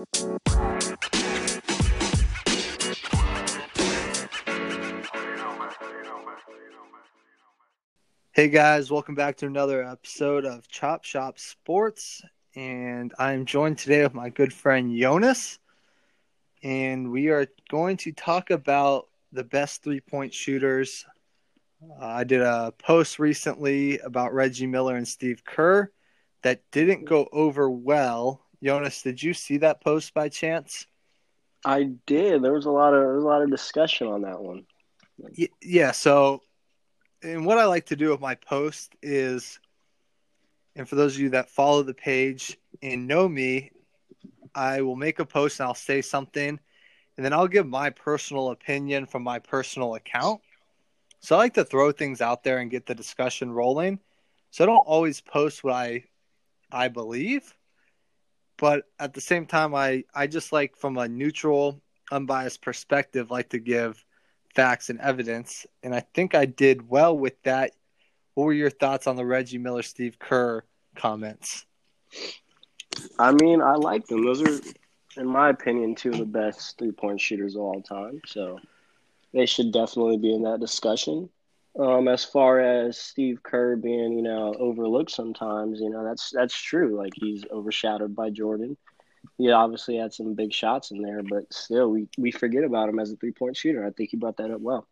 Hey guys, welcome back to another episode of Chop Shop Sports. And I'm joined today with my good friend Jonas. And we are going to talk about the best three point shooters. Uh, I did a post recently about Reggie Miller and Steve Kerr that didn't go over well. Jonas, did you see that post by chance? I did. There was a lot of there was a lot of discussion on that one. Yeah, so and what I like to do with my post is, and for those of you that follow the page and know me, I will make a post and I'll say something, and then I'll give my personal opinion from my personal account. So I like to throw things out there and get the discussion rolling. So I don't always post what I I believe, but at the same time, I I just like from a neutral, unbiased perspective, like to give facts and evidence, and I think I did well with that. What were your thoughts on the Reggie Miller, Steve Kerr comments? I mean, I like them. Those are, in my opinion, two of the best three point shooters of all time. So they should definitely be in that discussion. Um, as far as Steve Kerr being, you know, overlooked sometimes, you know, that's that's true. Like he's overshadowed by Jordan he obviously had some big shots in there, but still, we, we forget about him as a three point shooter. I think he brought that up well.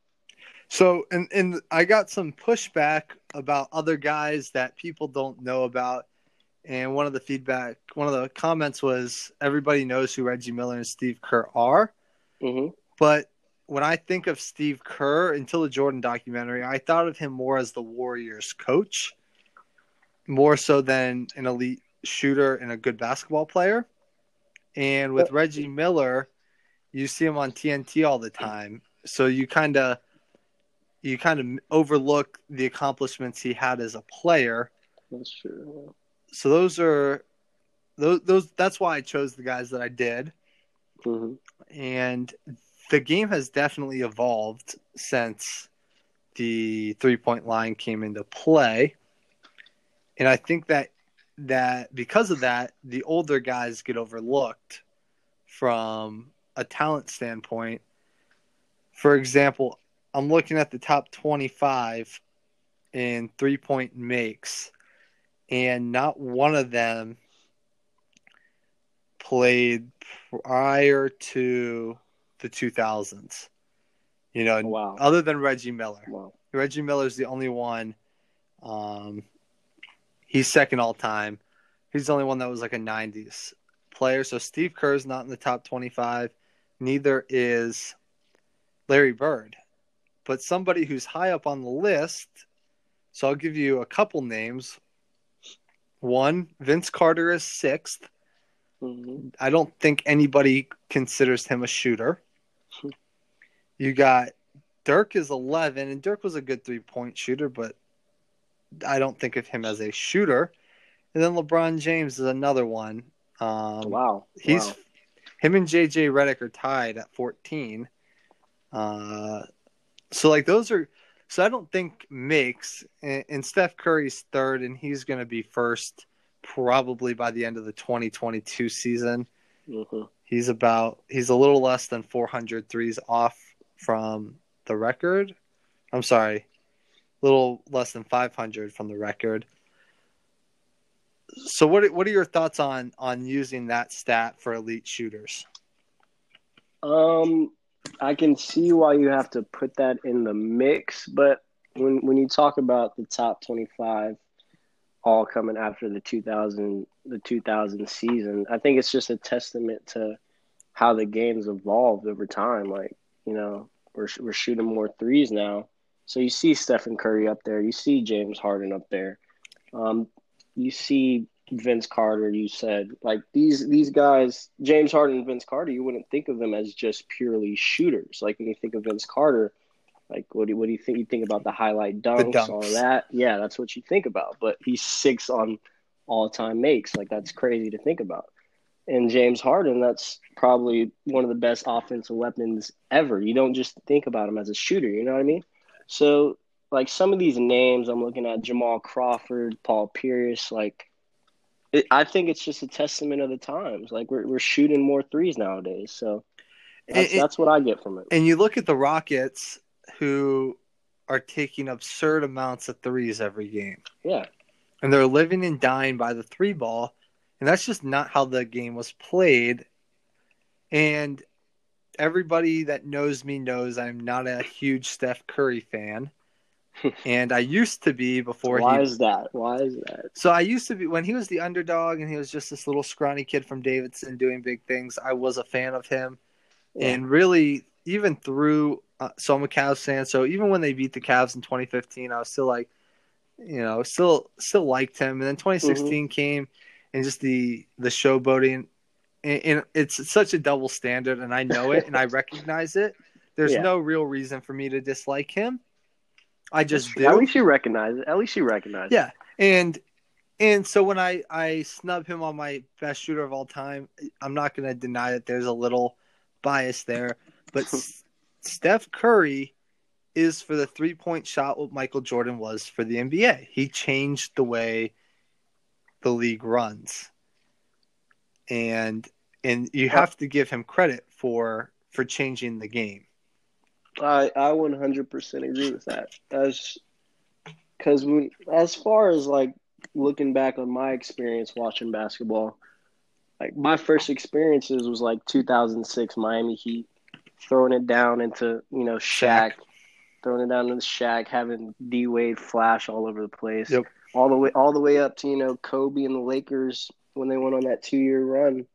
So, and and I got some pushback about other guys that people don't know about. And one of the feedback, one of the comments was everybody knows who Reggie Miller and Steve Kerr are. Mm-hmm. But when I think of Steve Kerr until the Jordan documentary, I thought of him more as the Warriors coach, more so than an elite shooter and a good basketball player. And with Reggie Miller, you see him on TNT all the time. So you kind of you kind of overlook the accomplishments he had as a player. That's true. So those are those those that's why I chose the guys that I did. Mm-hmm. And the game has definitely evolved since the three point line came into play. And I think that that because of that, the older guys get overlooked from a talent standpoint. For example, I'm looking at the top 25 in three point makes, and not one of them played prior to the 2000s. You know, wow. other than Reggie Miller. Wow. Reggie is the only one. Um, He's second all time. He's the only one that was like a 90s player. So Steve Kerr's not in the top 25. Neither is Larry Bird. But somebody who's high up on the list. So I'll give you a couple names. One, Vince Carter is 6th mm-hmm. I don't think anybody considers him a shooter. You got Dirk is 11, and Dirk was a good three point shooter, but I don't think of him as a shooter. And then LeBron James is another one. Um, wow, he's wow. him and JJ Redick are tied at 14. Uh, so like those are so I don't think makes and, and Steph Curry's third and he's going to be first probably by the end of the 2022 season. Mm-hmm. He's about he's a little less than 400 threes off from the record. I'm sorry, little less than 500 from the record. So what what are your thoughts on on using that stat for elite shooters? Um I can see why you have to put that in the mix, but when when you talk about the top 25 all coming after the 2000 the 2000 season, I think it's just a testament to how the game's evolved over time like, you know, we're we're shooting more threes now so you see Stephen Curry up there, you see James Harden up there, um, you see Vince Carter. You said like these these guys, James Harden and Vince Carter. You wouldn't think of them as just purely shooters. Like when you think of Vince Carter, like what do what do you think? You think about the highlight dunks, dunks. all that. Yeah, that's what you think about. But he's six on all time makes. Like that's crazy to think about. And James Harden, that's probably one of the best offensive weapons ever. You don't just think about him as a shooter. You know what I mean? So, like some of these names, I'm looking at Jamal Crawford, Paul Pierce. Like, it, I think it's just a testament of the times. Like we're we're shooting more threes nowadays, so that's, And- that's what I get from it. And you look at the Rockets, who are taking absurd amounts of threes every game, Yeah, and they're living and dying by the three ball, and that's just not how the game was played. And everybody that knows me knows I'm not a huge Steph Curry fan, and I used to be before why he is that? Why is that? So I used to be when he was the underdog and he was just this little scrawny kid from Davidson doing big things. I was a fan of him, Yeah. and really even through. Uh, so I'm a Cavs fan. So even when they beat the Cavs in 2015, I was still like, you know, still still liked him. And then 2016 Mm-hmm. came, and just the the showboating, and, and it's such a double standard, and I know it and I recognize it. There's Yeah. no real reason for me to dislike him. I just do. At least you recognize it. At least you recognize it. Yeah, and and so when I I snub him on my best shooter of all time, I'm not going to deny that there's a little bias there, but Steph Curry is for the three point shot what Michael Jordan was for the NBA. He changed the way the league runs, and and you have to give him credit for for changing the game. I I 100% agree with that. As because when as far as like looking back on my experience watching basketball, like my first experiences was like 2006 Miami Heat, throwing it down into you know Shaq, Shaq. throwing it down into Shaq, having D Wade flash all over the place. Yep. All the way all the way up to you know Kobe and the Lakers when they went on that two year run.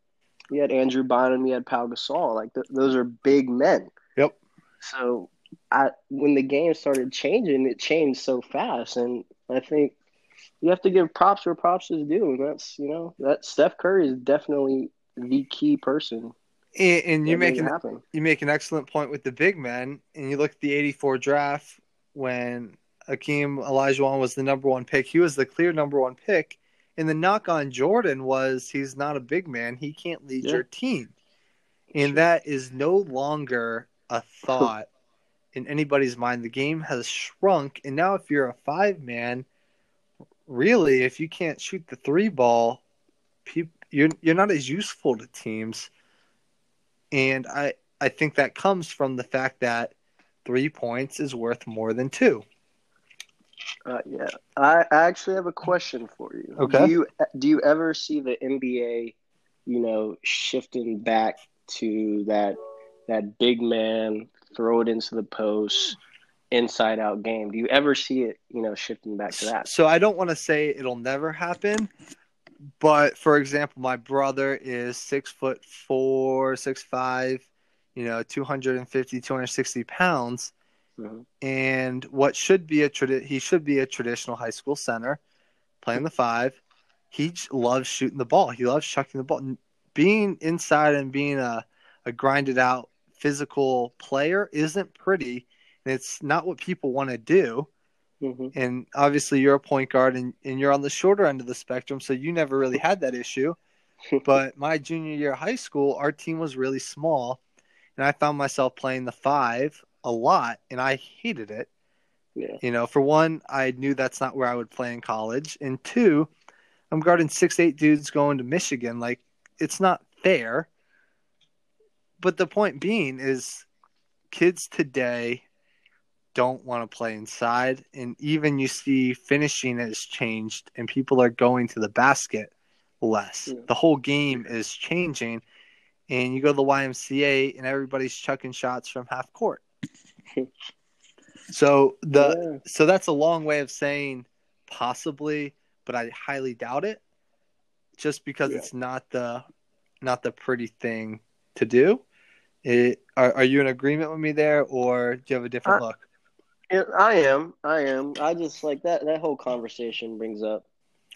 You had Andrew Bynum, you had Pau Gasol. Like th- those are big men. Yep. So I when the game started changing, it changed so fast, and I think you have to give props where props is due. And that's you know that Steph Curry is definitely the key person. And, and you make an happen. you make an excellent point with the big men, and you look at the '84 draft when Akeem Olajuwon was the number one pick. He was the clear number one pick, and the knock on Jordan was he's not a big man. He can't lead Yeah. your team, and Sure. that is no longer a thought in anybody's mind. The game has shrunk, and now if you're a five man, really, if you can't shoot the three ball, you're you're not as useful to teams and I I think that comes from the fact that three points is worth more than two. Uh, yeah, I, I actually have a question for you. Okay. Do you do you ever see the NBA, you know, shifting back to that that big man throw it into the post, inside out game? Do you ever see it, you know, shifting back to that? So I don't want to say it'll never happen, but for example, my brother is six foot four, six five, you know, 250, 260 pounds. Mhm. And what should be a tradi- he should be a traditional high school center, playing the five. He j- loves shooting the ball. He loves chucking the ball. Being inside and being a, a grinded out physical player isn't pretty, and it's not what people want to do. hmm And obviously, you're a point guard, and, and you're on the shorter end of the spectrum, so you never really had that issue. but my junior year of high school, our team was really small, and I found myself playing the five a lot, and I hated it. Yeah. You know, for one, I knew that's not where I would play in college, and two, I'm guarding six eight dudes going to Michigan. Like, it's not fair. But the point being is, kids today don't want to play inside, and even you see finishing has changed, and people are going to the basket less. Yeah. The whole game is changing, and you go to the YMCA, and everybody's chucking shots from half court. so the Yeah. so that's a long way of saying possibly, but I highly doubt it. Just because Yeah. it's not the not the pretty thing to do. It, are are you in agreement with me there, or do you have a different I- look? Yeah, I am. I am. I just like that. That whole conversation brings up,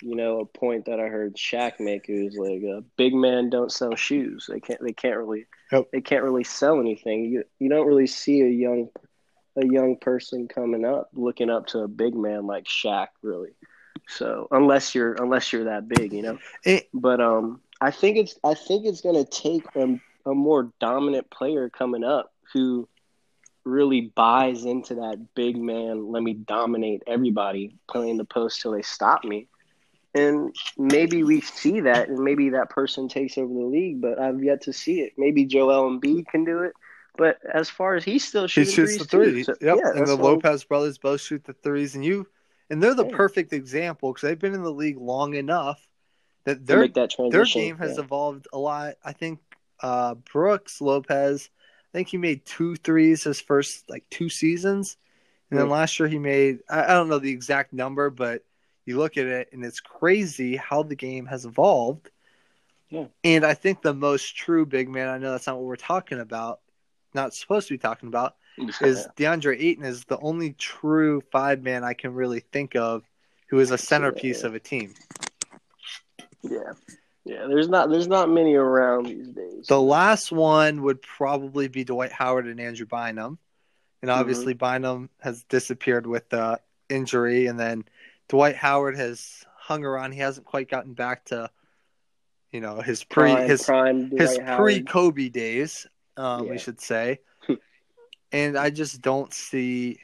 you know, a point that I heard Shaq make. Who's like, uh, "Big man don't sell shoes. They can't. They can't really. Yep. They can't really sell anything. You you don't really see a young, a young person coming up looking up to a big man like Shaq, really. So unless you're unless you're that big, you know. It- But um, I think it's I think it's gonna take a, a more dominant player coming up who really buys into that big man. Let me dominate everybody, playing the post till they stop me. And maybe we see that, and maybe that person takes over the league. But I've yet to see it. Maybe Joel Embiid can do it. But as far as he's still shooting, he shoots the three. So, yep. yeah, and the I'm- Lopez brothers both shoot the threes, and you and they're the Yeah. perfect example because they've been in the league long enough that their that their game has yeah. evolved a lot. I think uh, Brooks Lopez, I think he made two threes his first like two seasons, and then Hmm. last year he made I, I don't know the exact number, but you look at it and it's crazy how the game has evolved. Yeah. And I think the most true big man, I know that's not what we're talking about, not supposed to be talking about, is DeAndre Ayton is the only true five man I can really think of who is a centerpiece Yeah. of a team. yeah, yeah. There's not there's not many around these days. The last one would probably be Dwight Howard and Andrew Bynum. And mm-hmm. obviously Bynum has disappeared with the injury and then Dwight Howard has hung around. He hasn't quite gotten back to you know his pre prime, his prime his pre Kobe days, um, Yeah. we should say. and I just don't see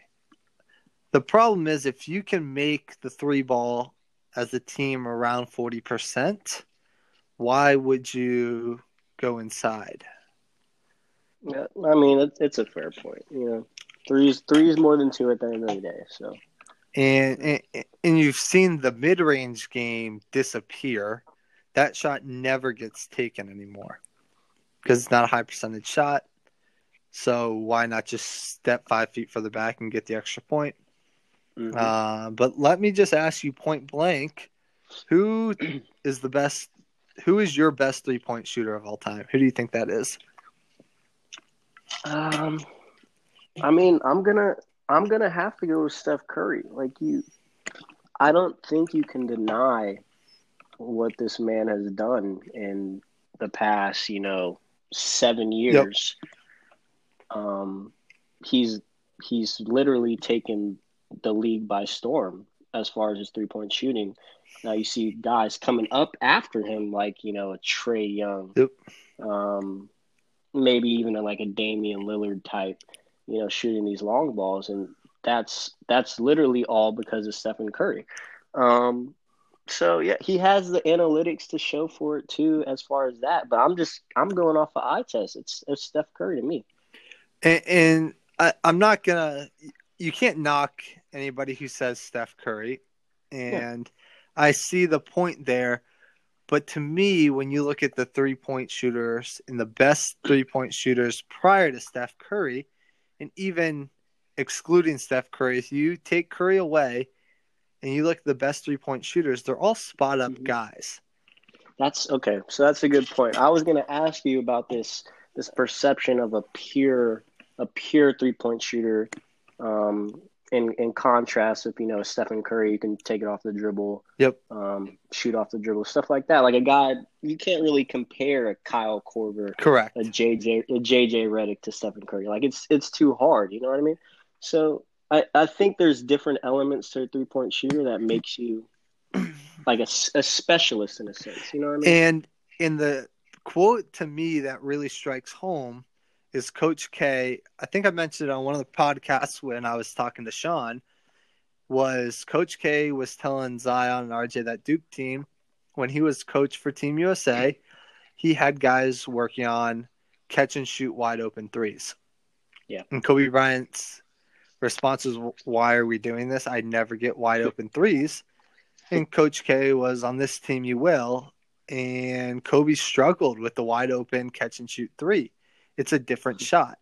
the problem is if you can make the three ball as a team around forty percent, why would you go inside? Yeah, I mean, it, it's a fair point. You know, threes threes more than two at the end of the day. So And and, and you've seen the mid range game disappear. That shot never gets taken anymore because it's not a high percentage shot. So why not just step five feet further back and get the extra point? mhm. Uh, but let me just ask you point blank: Who is the best? Who is your best three point shooter of all time? Who do you think that is? um, I mean, I'm gonna I'm gonna have to go with Steph Curry. Like you, I don't think you can deny what this man has done in the past. You know, seven years. Um, he's he's literally taken the league by storm as far as his three point shooting. Now you see guys coming up after him, like you know a Trae Young, Yep. um, maybe even a, like a Damian Lillard type, you know, shooting these long balls, and that's that's literally all because of Stephen Curry. Um, so yeah, he has the analytics to show for it too, as far as that. But I'm just I'm going off of eye test. It's it's Steph Curry to me. And, and I, I'm not gonna. You can't knock anybody who says Steph Curry, and I see the point there. But to me, when you look at the three point shooters and the best three point shooters prior to Steph Curry, and even excluding Steph Curry, if you take Curry away and you look at the best three point shooters, they're all spot up Mhm. guys. That's okay. So that's a good point. I was going to ask you about this this perception of a pure a pure three point shooter. Um, in in contrast with you know Stephen Curry, you can take it off the dribble. Yep. Um, shoot off the dribble, stuff like that. Like a guy, you can't really compare a Kyle Korver, Correct. a JJ, a JJ Redick to Stephen Curry. Like it's it's too hard. You know what I mean? So I I think there's different elements to a three point shooter that makes you like a, a specialist in a sense. You know what I mean? And in the quote to me that really strikes home is Coach K. I think I mentioned it on one of the podcasts when I was talking to Sean. Was Coach K was telling Zion and RJ that Duke team when he was coach for Team USA, he had guys working on catch and shoot wide open threes. Yeah. And Kobe Bryant's response was, "Why are we doing this? I never get wide open threes." And Coach K was on this team. You will, and Kobe struggled with the wide open catch and shoot three. It's a different shot.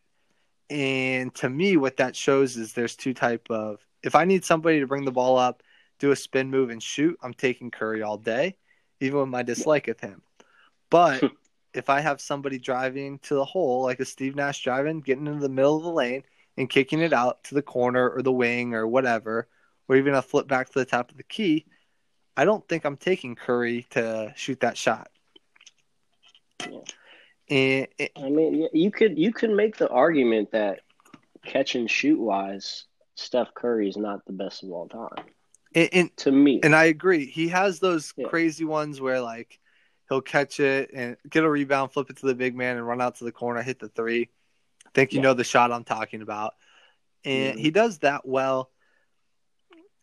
And to me, what that shows is there's two type of if I need somebody to bring the ball up, do a spin move and shoot, I'm taking Curry all day, even with my dislike of him. But if I have somebody driving to the hole, like a Steve Nash driving, getting into the middle of the lane and kicking it out to the corner or the wing or whatever, or even a flip back to the top of the key, I don't think I'm taking Curry to shoot that shot. Yeah. And, I mean, you could you could make the argument that catch and shoot wise, Steph Curry is not the best of all time and, and to me. And I agree. He has those Yeah. crazy ones where like he'll catch it and get a rebound, flip it to the big man, and run out to the corner, hit the three. I think you Yeah. know the shot I'm talking about. And Mhm. he does that well.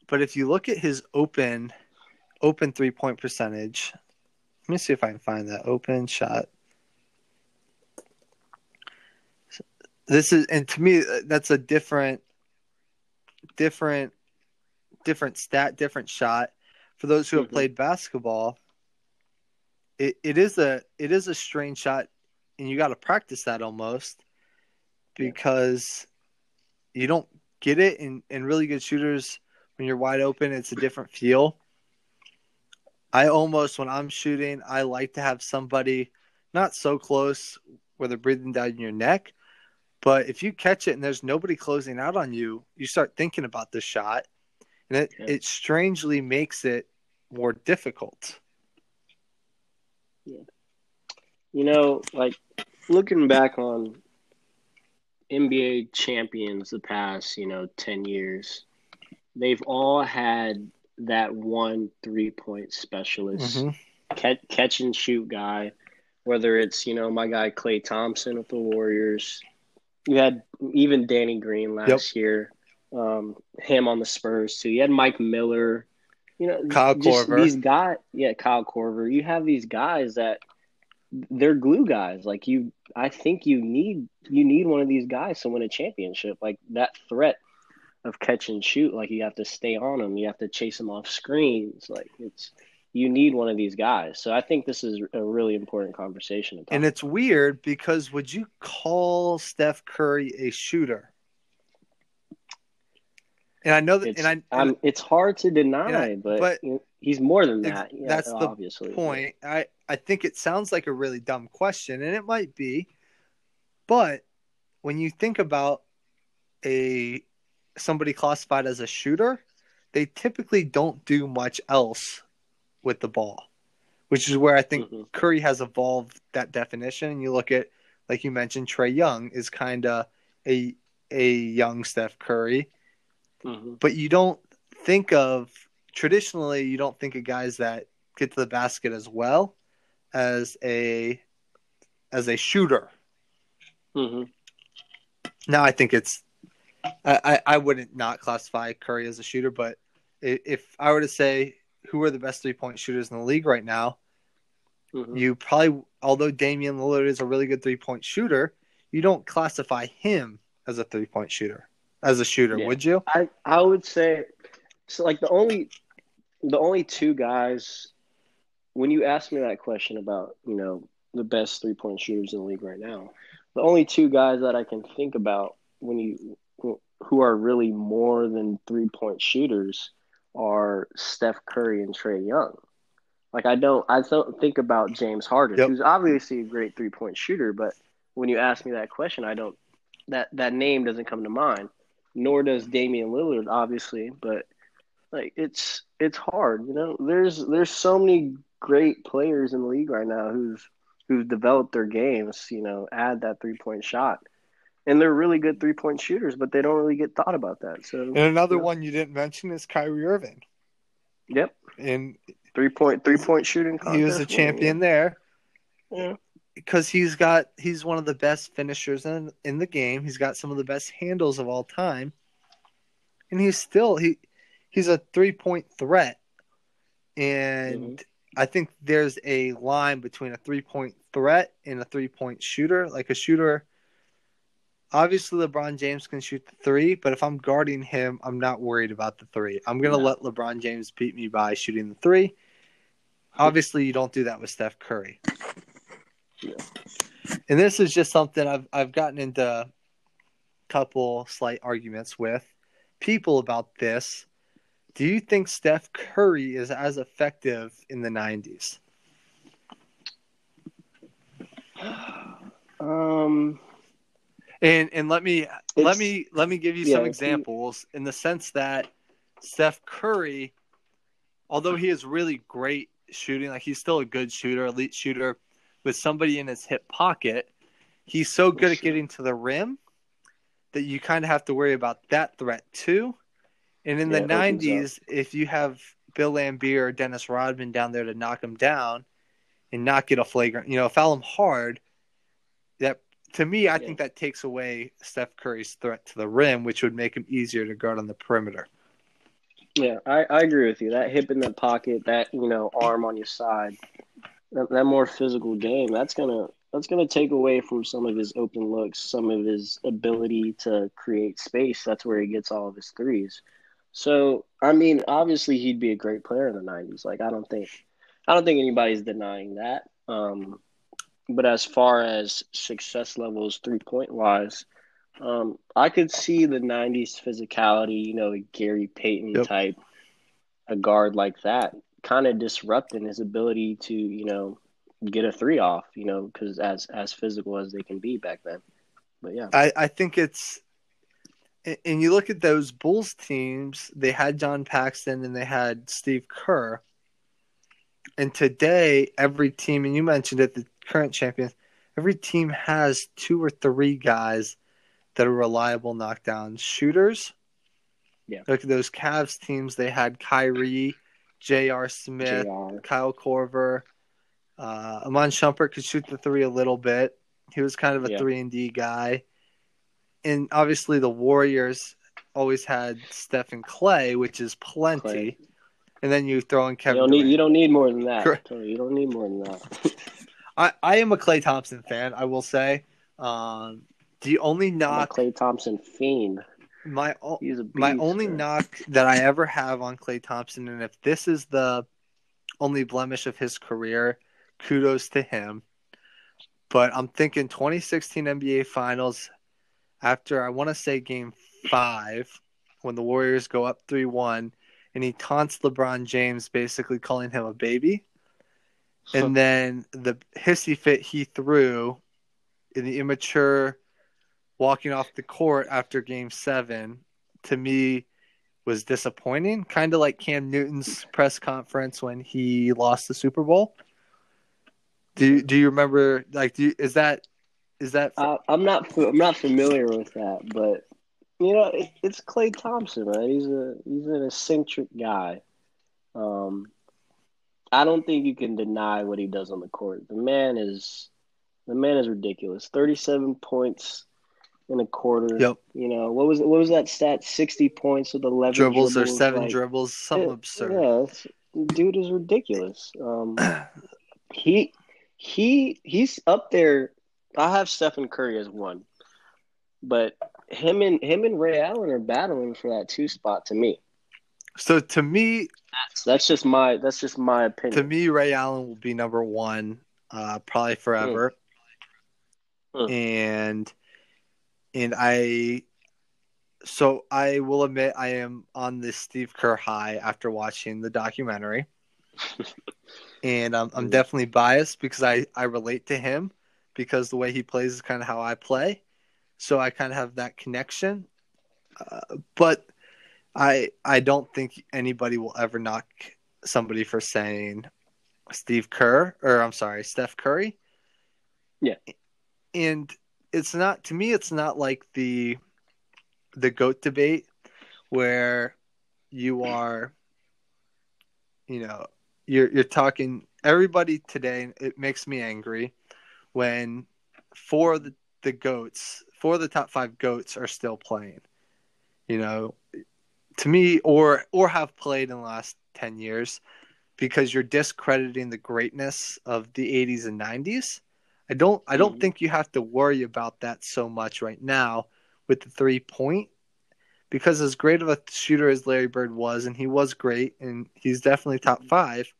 But if you look at his open, open three point percentage. Let me see if I can find that open shot. This is, and to me, that's a different, different, different stat, different shot. For those who have Mhm. played basketball, it, it is a it is a strange shot, and you got to practice that almost Yeah. because you don't get it. And and really good shooters, when you're wide open, it's a different feel. I almost when I'm shooting, I like to have somebody not so close where they're breathing down your neck, but if you catch it and there's nobody closing out on you, you start thinking about the shot, and it, Yeah. it strangely makes it more difficult. Yeah. You know, like looking back on NBA champions the past, you know, 10 years, they've all had that one three point specialist, Mhm. catch, catch and shoot guy, whether it's, you know, my guy Klay Thompson with the Warriors. You had even Danny Green last year, um, him on the Spurs too. You had Mike Miller, you know, Kyle just Korver. These guys, yeah, Kyle Korver. You have these guys that they're glue guys. Like you, I think you need you need one of these guys to win a championship. Like that threat of catch and shoot. Like you have to stay on them. You have to chase them off screens. Like it's you need one of these guys. So I think this is a really important conversation. And it's weird because would you call Steph Curry a shooter? And I know that, It's, and I, um, it's hard to deny, I- but, but he's more than that. Yeah, that's the obviously. point. I, I think it sounds like a really dumb question, and it might be, but when you think about a somebody classified as a shooter, they typically don't do much else with the ball, which is where I think Mhm. Curry has evolved that definition. And you look at, like you mentioned, Trae Young is kind of a a young Steph Curry, Mhm. but you don't think of traditionally you don't think of guys that get to the basket as well as a as a shooter. Mhm. Now I think it's I, I, I wouldn't not classify Curry as a shooter, but if I were to say who are the best three point shooters in the league right now, Mhm. you probably although Damian Lillard is a really good three point shooter, you don't classify him as a three point shooter as a shooter, Yeah. would you? I I would say so. Like the only the only two guys when you ask me that question about you know the best three point shooters in the league right now, the only two guys that I can think about when you who are really more than three point shooters are Steph Curry and Trae Young. Like I don't I don't think about James Harden, Yep. who's obviously a great three point shooter, but when you ask me that question, I don't that that name doesn't come to mind. Nor does Damian Lillard, obviously, but like it's it's hard, you know. There's there's so many great players in the league right now who've who've developed their games, you know, add that three point shot. And they're really good three point shooters, but they don't really get thought about that. So And another one you didn't mention is Kyrie Irving. Yep. And Three point three point shooting contest. he was a champion there. Yeah. because he's got he's one of the best finishers in in the game. He's got some of the best handles of all time, and he's still he he's a three point threat. And mm-hmm. I think there's a line between a three point threat and a three point shooter. Like a shooter, obviously LeBron James can shoot the three, but if I'm guarding him, I'm not worried about the three. I'm gonna No. let LeBron James beat me by shooting the three. Obviously, you don't do that with Steph Curry. Yeah. And this is just something I've I've gotten into a couple slight arguments with people about this. Do you think Steph Curry is as effective in the 90s? Um And and let me let me let me give you yeah, some examples in the sense that Steph Curry, although he is really great shooting, like he's still a good shooter, elite shooter with somebody in his hip pocket, he's so good at getting to the rim that you kind of have to worry about that threat too. And in Yeah, the it opens up. 90s, if you have Bill Laimbeer or Dennis Rodman down there to knock him down and not get a flagrant, you know, foul him hard, to me, I Yeah. think that takes away Steph Curry's threat to the rim, which would make him easier to guard on the perimeter. Yeah, I, I agree with you. That hip in the pocket, that you know, arm on your side, that, that more physical game, that's gonna that's gonna take away from some of his open looks, some of his ability to create space. That's where he gets all of his threes. So I mean, obviously he'd be a great player in the '90s. Like I don't think, I don't think anybody's denying that. Um, but as far as success levels, three point wise, um, I could see the '90s physicality. You know, Gary Payton Yep. type, a guard like that, kind of disrupting his ability to you know get a three off. You know, because as as physical as they can be back then. But yeah, I, I think it's and- and you look at those Bulls teams, they had John Paxson and they had Steve Kerr. And today, every team, and you mentioned it, the current champions, every team has two or three guys that are reliable knockdown shooters. Yeah. Look at those Cavs teams. They had Kyrie, J.R. Smith, JR. Kyle Korver. Uh, Iman Shumpert could shoot the three a little bit. He was kind of a Yeah. three and D guy. And obviously the Warriors always had Stephen Klay, which is plenty. Klay. And then you throw in You Kevin. don't need you don't need more than that. Correct. You don't need more than that. I, I am a Klay Thompson fan, I will say. Um, the only knock Klay Thompson fiend. my o- He's a beast, my only man. knock that I ever have on Klay Thompson, and if this is the only blemish of his career, kudos to him. But I'm thinking 2016 NBA Finals after I want to say Game Five when the Warriors go up three one, and he taunts LeBron James, basically calling him a baby. And then the hissy fit he threw in the immature walking off the court after game seven to me was disappointing. Kind of like Cam Newton's press conference when he lost the Super Bowl. Do you, do you remember like do you, is that is that I, I'm not I'm not familiar with that, but you know it, it's Klay Thompson, man. He's a he's an eccentric guy. Um, I don't think you can deny what he does on the court. The man is the man is ridiculous. Thirty seven points in a quarter. Yep. You know what was what was that stat? Sixty points with eleven dribbles or seven like- dribbles Some Yeah, absurd. Yeah, dude is ridiculous. Um, he he he's up there. I have Stephen Curry as one, but him and him and Ray Allen are battling for that two spot to me. So to me That's that's just my that's just my opinion. to me Ray Allen will be number 1 uh probably forever. Hmm. And and I so I will admit I am on this Steve Kerr high after watching the documentary. and um, I'm Mm. definitely biased because I, I relate to him because the way he plays is kind of how I play. So I kind of have that connection. Uh, but I I don't think anybody will ever knock somebody for saying Steve Kerr or I'm sorry, Steph Curry. Yeah. And it's not to me it's not like the the goat debate where you are you know you're you're talking everybody today it makes me angry when four of the, the goats four of the top five goats are still playing you know to me or or have played in the last 10 years because you're discrediting the greatness of the 80s and 90s i don't i don't Mhm. think you have to worry about that so much right now with the three point because as great of a shooter as Larry Bird was, and he was great, and he's definitely top five,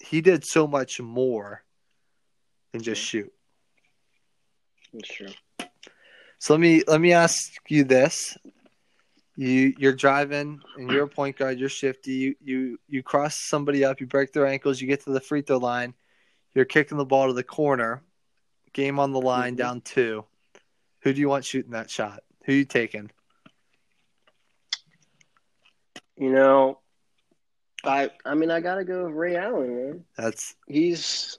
he did so much more than just shoot. That's true. So let me let me ask you this: you you're driving and you're a point guard, you're shifty, you you you cross somebody up, you break their ankles, you get to the free throw line, you're kicking the ball to the corner, game on the line, Mhm. down two. Who do you want shooting that shot? Who you taking? You know, I I mean I gotta go with Ray Allen, man. That's He's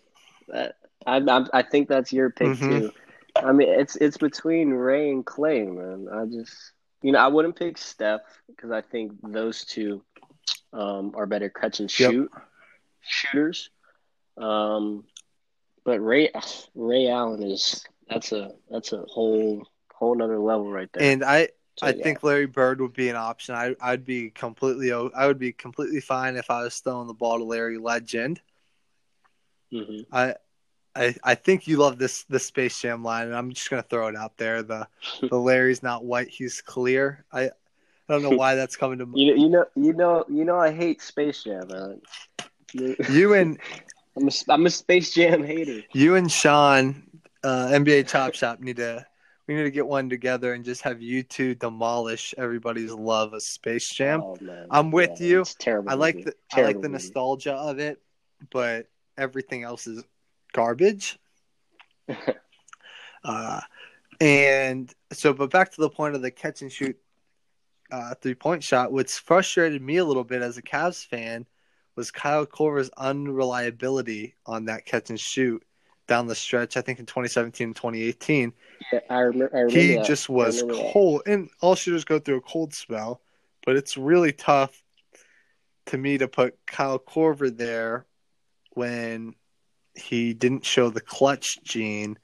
that I I, I think that's your pick Mhm. too. I mean it's it's between Ray and Klay, man. I just you know I wouldn't pick Steph because I think those two um, are better catch and Yep. shoot shooters. Um, but Ray Ray Allen is that's a that's a whole whole nother level right there. And I So, I yeah. think Larry Bird would be an option. I, I'd be completely, I would be completely fine if I was throwing the ball to Larry Legend. Mhm. I, I, I think you love this this Space Jam line, and I'm just gonna throw it out there. The the Larry's not white, he's clear. I, I don't know why that's coming to You, you know, you know, you know, I hate Space Jam, man. You- and I'm a, I'm a Space Jam hater. you and Sean, uh, NBA Chop Shop need to we need to get one together and just have you two demolish everybody's love of Space Jam. Oh. I'm with you. It's terrible. I like movie. the I like Terrible the movie. nostalgia of it, but everything else is garbage. uh, and so, but back to the point of the catch and shoot uh, three point shot. which frustrated me a little bit as a Cavs fan was Kyle Korver's unreliability on that catch and shoot down the stretch. I think in 2017 and 2018 Yeah, I remember. I remember he that. just was remember that. cold and all shooters go through a cold spell but it's really tough to me to put kyle korver there when he didn't show the clutch gene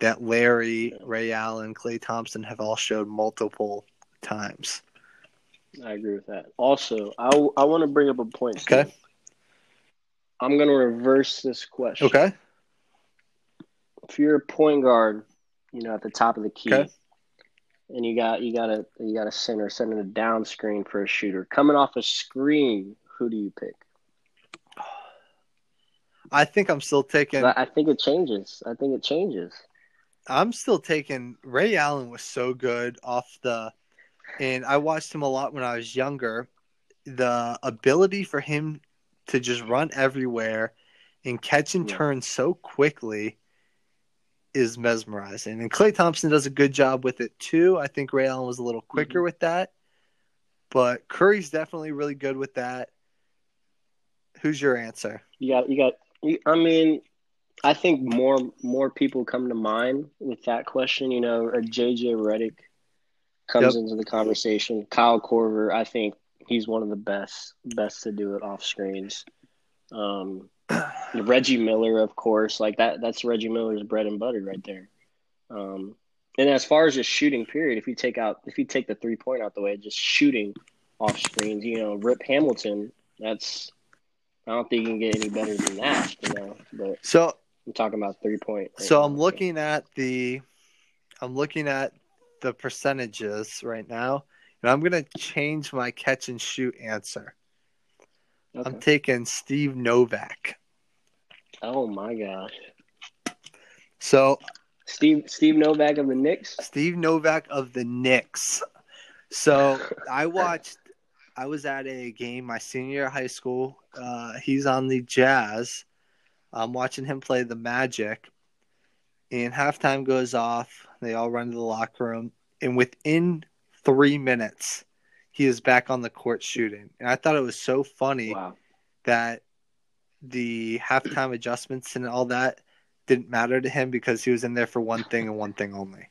that larry ray allen klay thompson have all showed multiple times I agree with that. Also, I, I want to bring up a point. Okay. Steve. I'm going to reverse this question. okay If you're a point guard, you know, at the top of the key, Okay. and you got you got a you got a center sending a down screen for a shooter coming off a screen, who do you pick? I think i'm still taking. I, I think it changes. I think it changes. I'm still taking Ray Allen was so good off the and I watched him a lot when I was younger. The ability for him to just run everywhere and catch and Yeah. turn so quickly is mesmerizing. And Klay Thompson does a good job with it too. I think Ray Allen was a little mm-hmm. quicker with that. But Curry's definitely really good with that. Who's your answer? You got you got. I mean, I think more more people come to mind with that question. You know, a JJ Redick comes Yep. into the conversation. Kyle Korver, I think he's one of the best best to do it off screens. Um, Reggie Miller, of course, like that. That's Reggie Miller's bread and butter right there. Um, and as far as just shooting, period, if you take out if you take the three point out the way, just shooting off screens, you know, Rip Hamilton. That's I don't think you can get any better than that, you know. But So I'm talking about three point. right So now, I'm looking at the I'm looking at the percentages right now, and I'm gonna change my catch and shoot answer. Okay. I'm taking Steve Novak. Oh my gosh, So Steve Steve Novak of the Knicks. Steve Novak of the Knicks. So I watched. I was at a game my senior year of high school. Uh, he's on the Jazz. I'm watching him play the Magic, and halftime goes off. They all run to the locker room, and within three minutes, he is back on the court shooting. And I thought it was so funny Wow. that the halftime adjustments and all that didn't matter to him because he was in there for one thing and one thing only.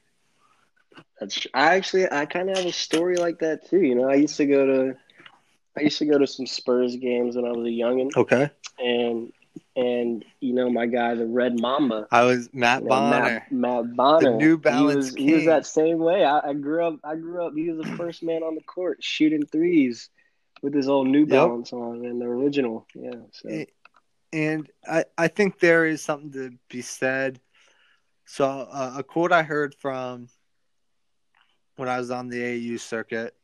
That's I actually I kind of have a story like that too. You know, I used to go to I used to go to some Spurs games when I was a youngin, Okay. and and you know my guy the Red Mamba. I was Matt you know, Bonner. Matt, Matt Bonner, New he Balance was, he was that same way. I, I grew up. I grew up. He was the first man on the court shooting threes with his old New Balance on and the original. Yeah. So And I, I think there is something to be said. So uh, a quote I heard from when I was on the AU circuit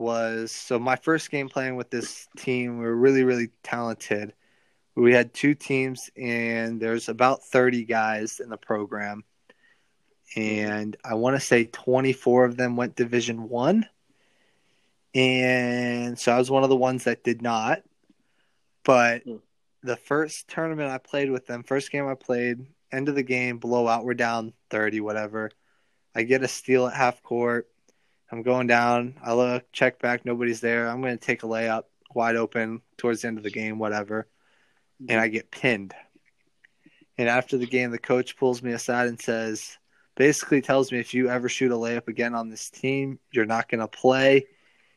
was so my first game playing with this team, we were really, really talented. We had two teams, and there's about 30 guys in the program. And I want to say 24 of them went Division One. And so I was one of the ones that did not. But Hmm. the first tournament I played with them, first game I played, end of the game, blowout, we're down 30, whatever. I get a steal at half court. I'm going down. I look, check back, nobody's there. I'm going to take a layup wide open towards the end of the game, whatever. And I get pinned. And after the game, the coach pulls me aside and says, basically tells me if you ever shoot a layup again on this team, you're not going to play.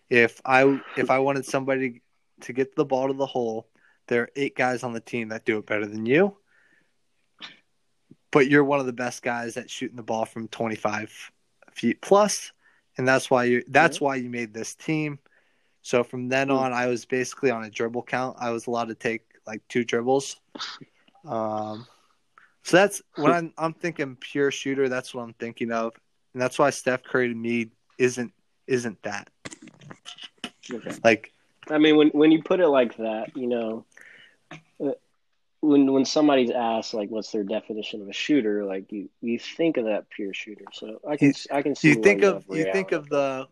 If I if I wanted somebody to get the ball to the hole, there are eight guys on the team that do it better than you. But you're one of the best guys at shooting the ball from 25 feet plus, and that's why you that's why you made this team. So from then Mm. on, I was basically on a dribble count. I was allowed to take like two dribbles. Um, so that's when I'm I'm thinking pure shooter. That's what I'm thinking of, and that's why Steph Curry to me isn't isn't that Okay. like I mean, when when you put it like that, you know, when when somebody's asked like, what's their definition of a shooter, like you you think of that pure shooter. So I can You- I can see. you think of you think of the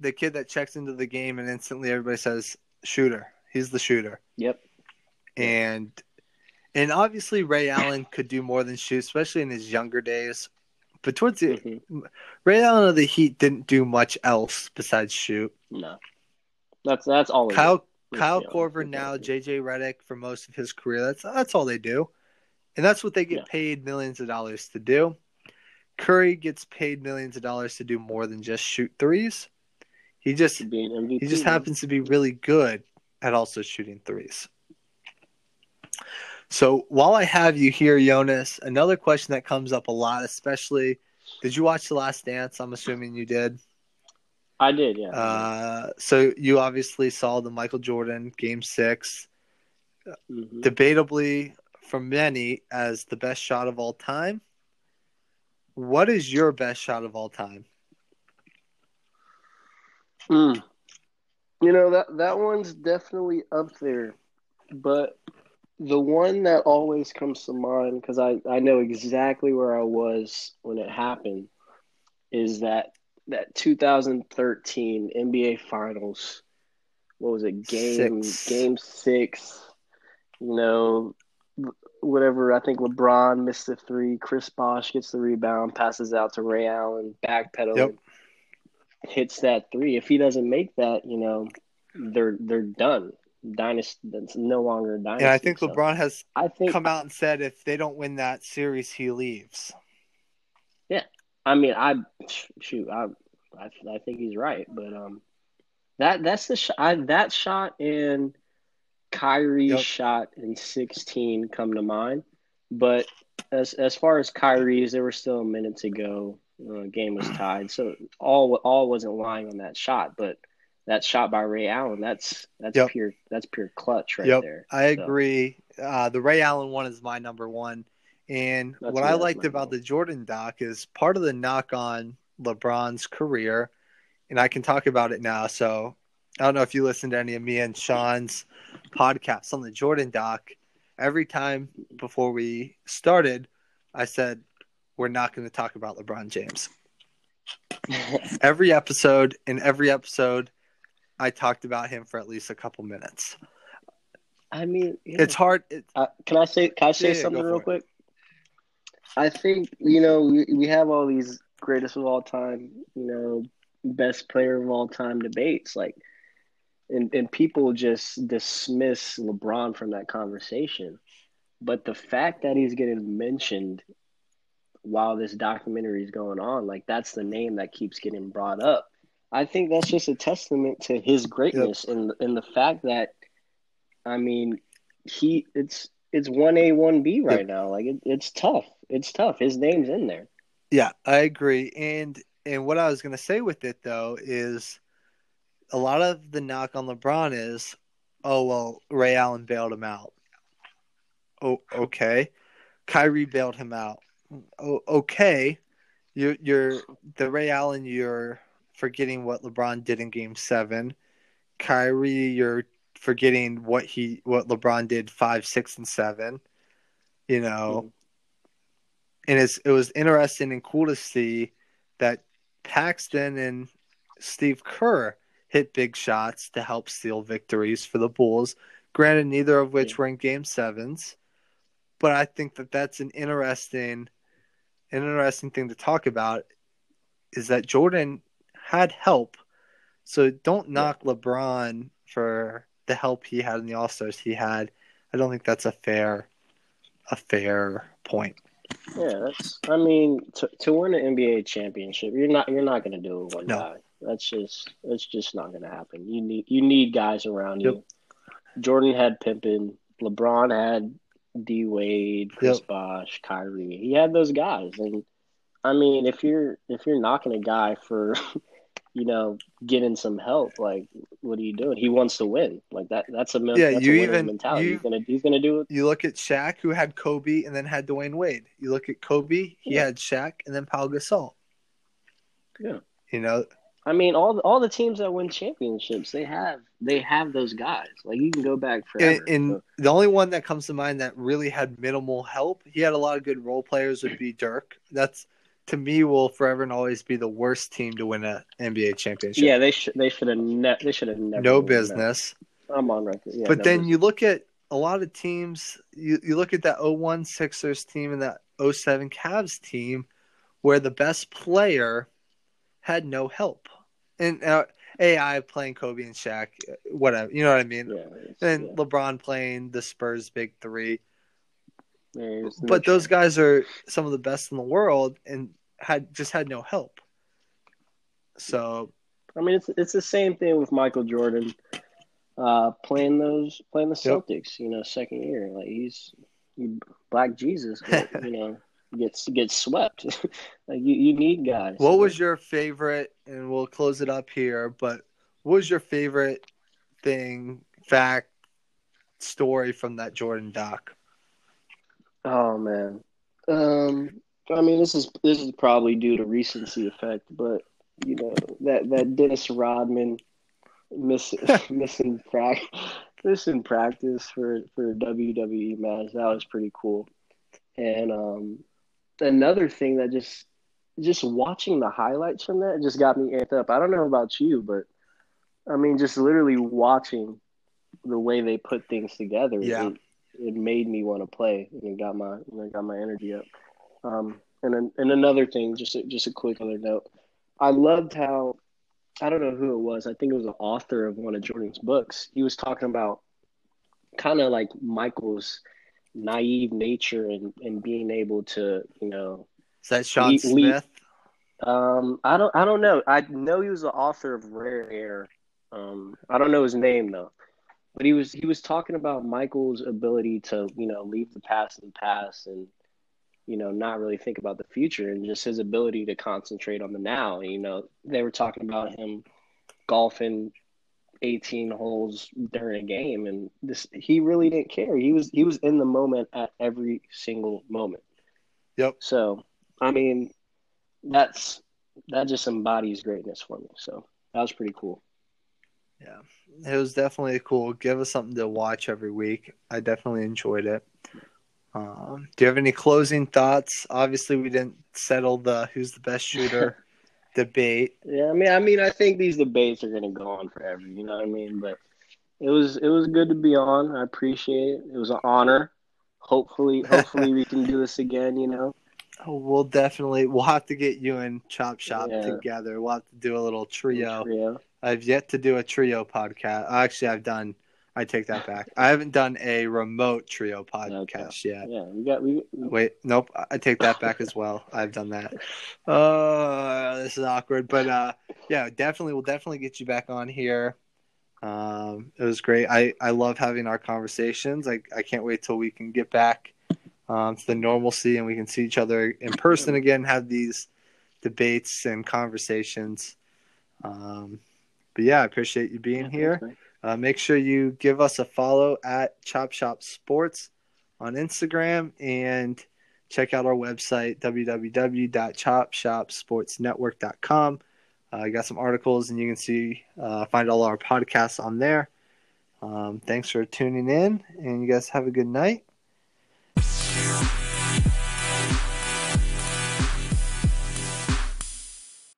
the kid that checks into the game and instantly everybody says shooter. He's the shooter. Yep. and and obviously Ray Allen could do more than shoot, especially in his younger days. But towards the Mhm. Ray Allen of the Heat didn't do much else besides shoot. No, that's that's all. Kyle Kyle honest um, Korver now. JJ Redick for most of his career. That's that's all they do, and that's what they get Yeah. paid millions of dollars to do. Curry gets paid millions of dollars to do more than just shoot threes. He just to be an MVP. he just happens to be really good at also shooting threes. So while I have you here, Jonas, another question that comes up a lot, especially, did you watch The Last Dance? I'm assuming you did. I did, yeah. Uh, so you obviously saw the Michael Jordan Game Six, Mhm. debatably for many as the best shot of all time. What is your best shot of all time? Mm. You know that that one's definitely up there, but the one that always comes to mind because I I know exactly where I was when it happened is that that 2013 NBA Finals. What was it? Game Six. Game Six. You know, whatever. I think LeBron missed the three. Chris Bosh gets the rebound, passes out to Ray Allen, backpedaling Yep. hits that three. If he doesn't make that, you know, they're they're done. Dynasty that's no longer a dynasty. And I think So LeBron has I think come out and said if they don't win that series, he leaves. I mean I shoot I I, I think he's right, but um that that's the sh- I, that shot and Kyrie's Yep. shot in 16 come to mind. But as as far as Kyrie's, there were still a minute to go. Uh, game was tied, so all all wasn't lying on that shot. But that shot by Ray Allen, that's that's Yep. pure that's pure clutch right yep, there. I So, agree. Uh, the Ray Allen one is my number one. And That's what I liked about the Jordan doc is part of the knock on LeBron's career, and I can talk about it now. So I don't know if you listened to any of me and Sean's podcasts on the Jordan doc. Every time before we started, I said, We're not going to talk about LeBron James. Every episode, in every episode, I talked about him for at least a couple minutes. I mean, yeah. It's hard. It, Uh, can I say can I say Yeah, something real quick? I think you know we, we have all these greatest of all time, you know, best player of all time debates, like, and and people just dismiss LeBron from that conversation. But the fact that he's getting mentioned while this documentary is going on, like that's the name that keeps getting brought up. I think that's just a testament to his greatness and and the fact that, I mean, he it's it's one A one B right Yep. now. Like it, it's tough. It's tough. His name's in there. Yeah, I agree. And and what I was going to say with it though is a lot of the knock on LeBron is, oh well, Ray Allen bailed him out. Oh, okay. Kyrie bailed him out. Oh, okay. You're you're the Ray Allen. You're forgetting what LeBron did in Game Seven. Kyrie, you're forgetting what he what LeBron did five, six, and seven. You know, mm-hmm. and it's it was interesting and cool to see that Paxson and Steve Kerr hit big shots to help steal victories for the Bulls. Granted, neither of which Yeah. were in Game Sevens, but I think that that's an interesting, an interesting thing to talk about. Is that Jordan had help, so don't knock LeBron for the help he had in the All Stars he had. I don't think that's a fair, a fair point. Yeah, that's. I mean, to to win an NBA championship, you're not you're not going to do it one No. guy. That's just that's just not going to happen. You need you need guys around Yep. you. Jordan had Pippen. LeBron had D Wade, Chris Yep. Bosh, Kyrie. He had those guys, and I mean, if you're if you're knocking a guy for you know, getting some help. Like, what are you doing? He wants to win. Like that. That's a Yeah, that's you a even- mentality. you- he's gonna he's gonna do it. You look at Shaq, who had Kobe and then had Dwyane Wade. You look at Kobe, he Yeah. had Shaq and then Paul Gasol. Yeah. You know, I mean, all all the teams that win championships, they have they have those guys. Like you can go back forever. and, and So, the only one that comes to mind that really had minimal help, he had a lot of good role players, would be Dirk. That's to me will forever and always be the worst team to win an NBA championship. yeah, they should they should have ne- they should have never. no won that. business. I'm on record. Yeah, but no then business. you look at a lot of teams. You you look at that 01 Sixers team and that 07 Cavs team, where the best player had no help, and uh, AI playing Kobe and Shaq, whatever. You know what I mean? yeah, And yeah. LeBron playing the Spurs big three. Yeah, it's no But those guys are some of the best in the world and had just had no help. So I mean, it's it's the same thing with Michael Jordan, uh, playing those playing the Yep. Celtics. You know, second year, like he's he, Black Jesus. But, you know, gets gets swept. like you, you need guys. what was your favorite and we'll close it up here, but what was your favorite thing, fact, story from that Jordan doc? Oh man. Um I mean this is this is probably due to recency effect, but you know, that that Dennis Rodman missing missing practice missing practice for for WWE match, that was pretty cool. And um another thing that just just watching the highlights from that just got me amped up. I don't know about you, but I mean just literally watching the way they put things together. Yeah. It, it made me want to play and it got my it got my energy up. Um, and then, and another thing, just a, just a quick other note, I loved how I don't know who it was. I think it was the author of one of Jordan's books. He was talking about kind of like Michael's naive nature and, and being able to, you know, Is that Sean Le- Le- Smith? um, I don't, I don't know. I know he was the author of Rare Air. Um, I don't know his name though, but he was he was talking about Michael's ability to, you know, leave the past in the past and, you know, not really think about the future and just his ability to concentrate on the now. You know, they were talking about him golfing 18 holes during a game and this he really didn't care. He was he was in the moment at every single moment. Yep. So, I mean, that's that just embodies greatness for me. So, that was pretty cool. Yeah, it was definitely cool. Give us something to watch every week. I definitely enjoyed it. Um, do you have any closing thoughts? Obviously, we didn't settle the who's the best shooter debate. Yeah, I mean, I mean, I think these debates are going to go on forever. You know what I mean? But it was it was good to be on. I appreciate it. It was an honor. Hopefully, hopefully we can do this again. You know. Oh, we'll definitely we'll have to get you and Chop Shop Yeah. together. We'll have to do a little trio. Trio. I've yet to do a trio podcast. Actually, I've done. I take that back. I haven't done a remote trio podcast yet. Yeah, we got we. we Wait, nope. I take that back as well. I've done that. Uh, this is awkward, but uh, yeah, definitely. We'll definitely get you back on here. Um, it was great. I I love having our conversations. I I can't wait till we can get back um, to the normalcy and we can see each other in person again. Have these debates and conversations. Um, but yeah, I appreciate you being yeah, here. Uh, make sure you give us a follow at Chop Shop Sports on Instagram and check out our website, www.chopshopsportsnetwork.com. Uh, I got some articles and you can see, uh, find all our podcasts on there. Um, thanks for tuning in, and you guys have a good night.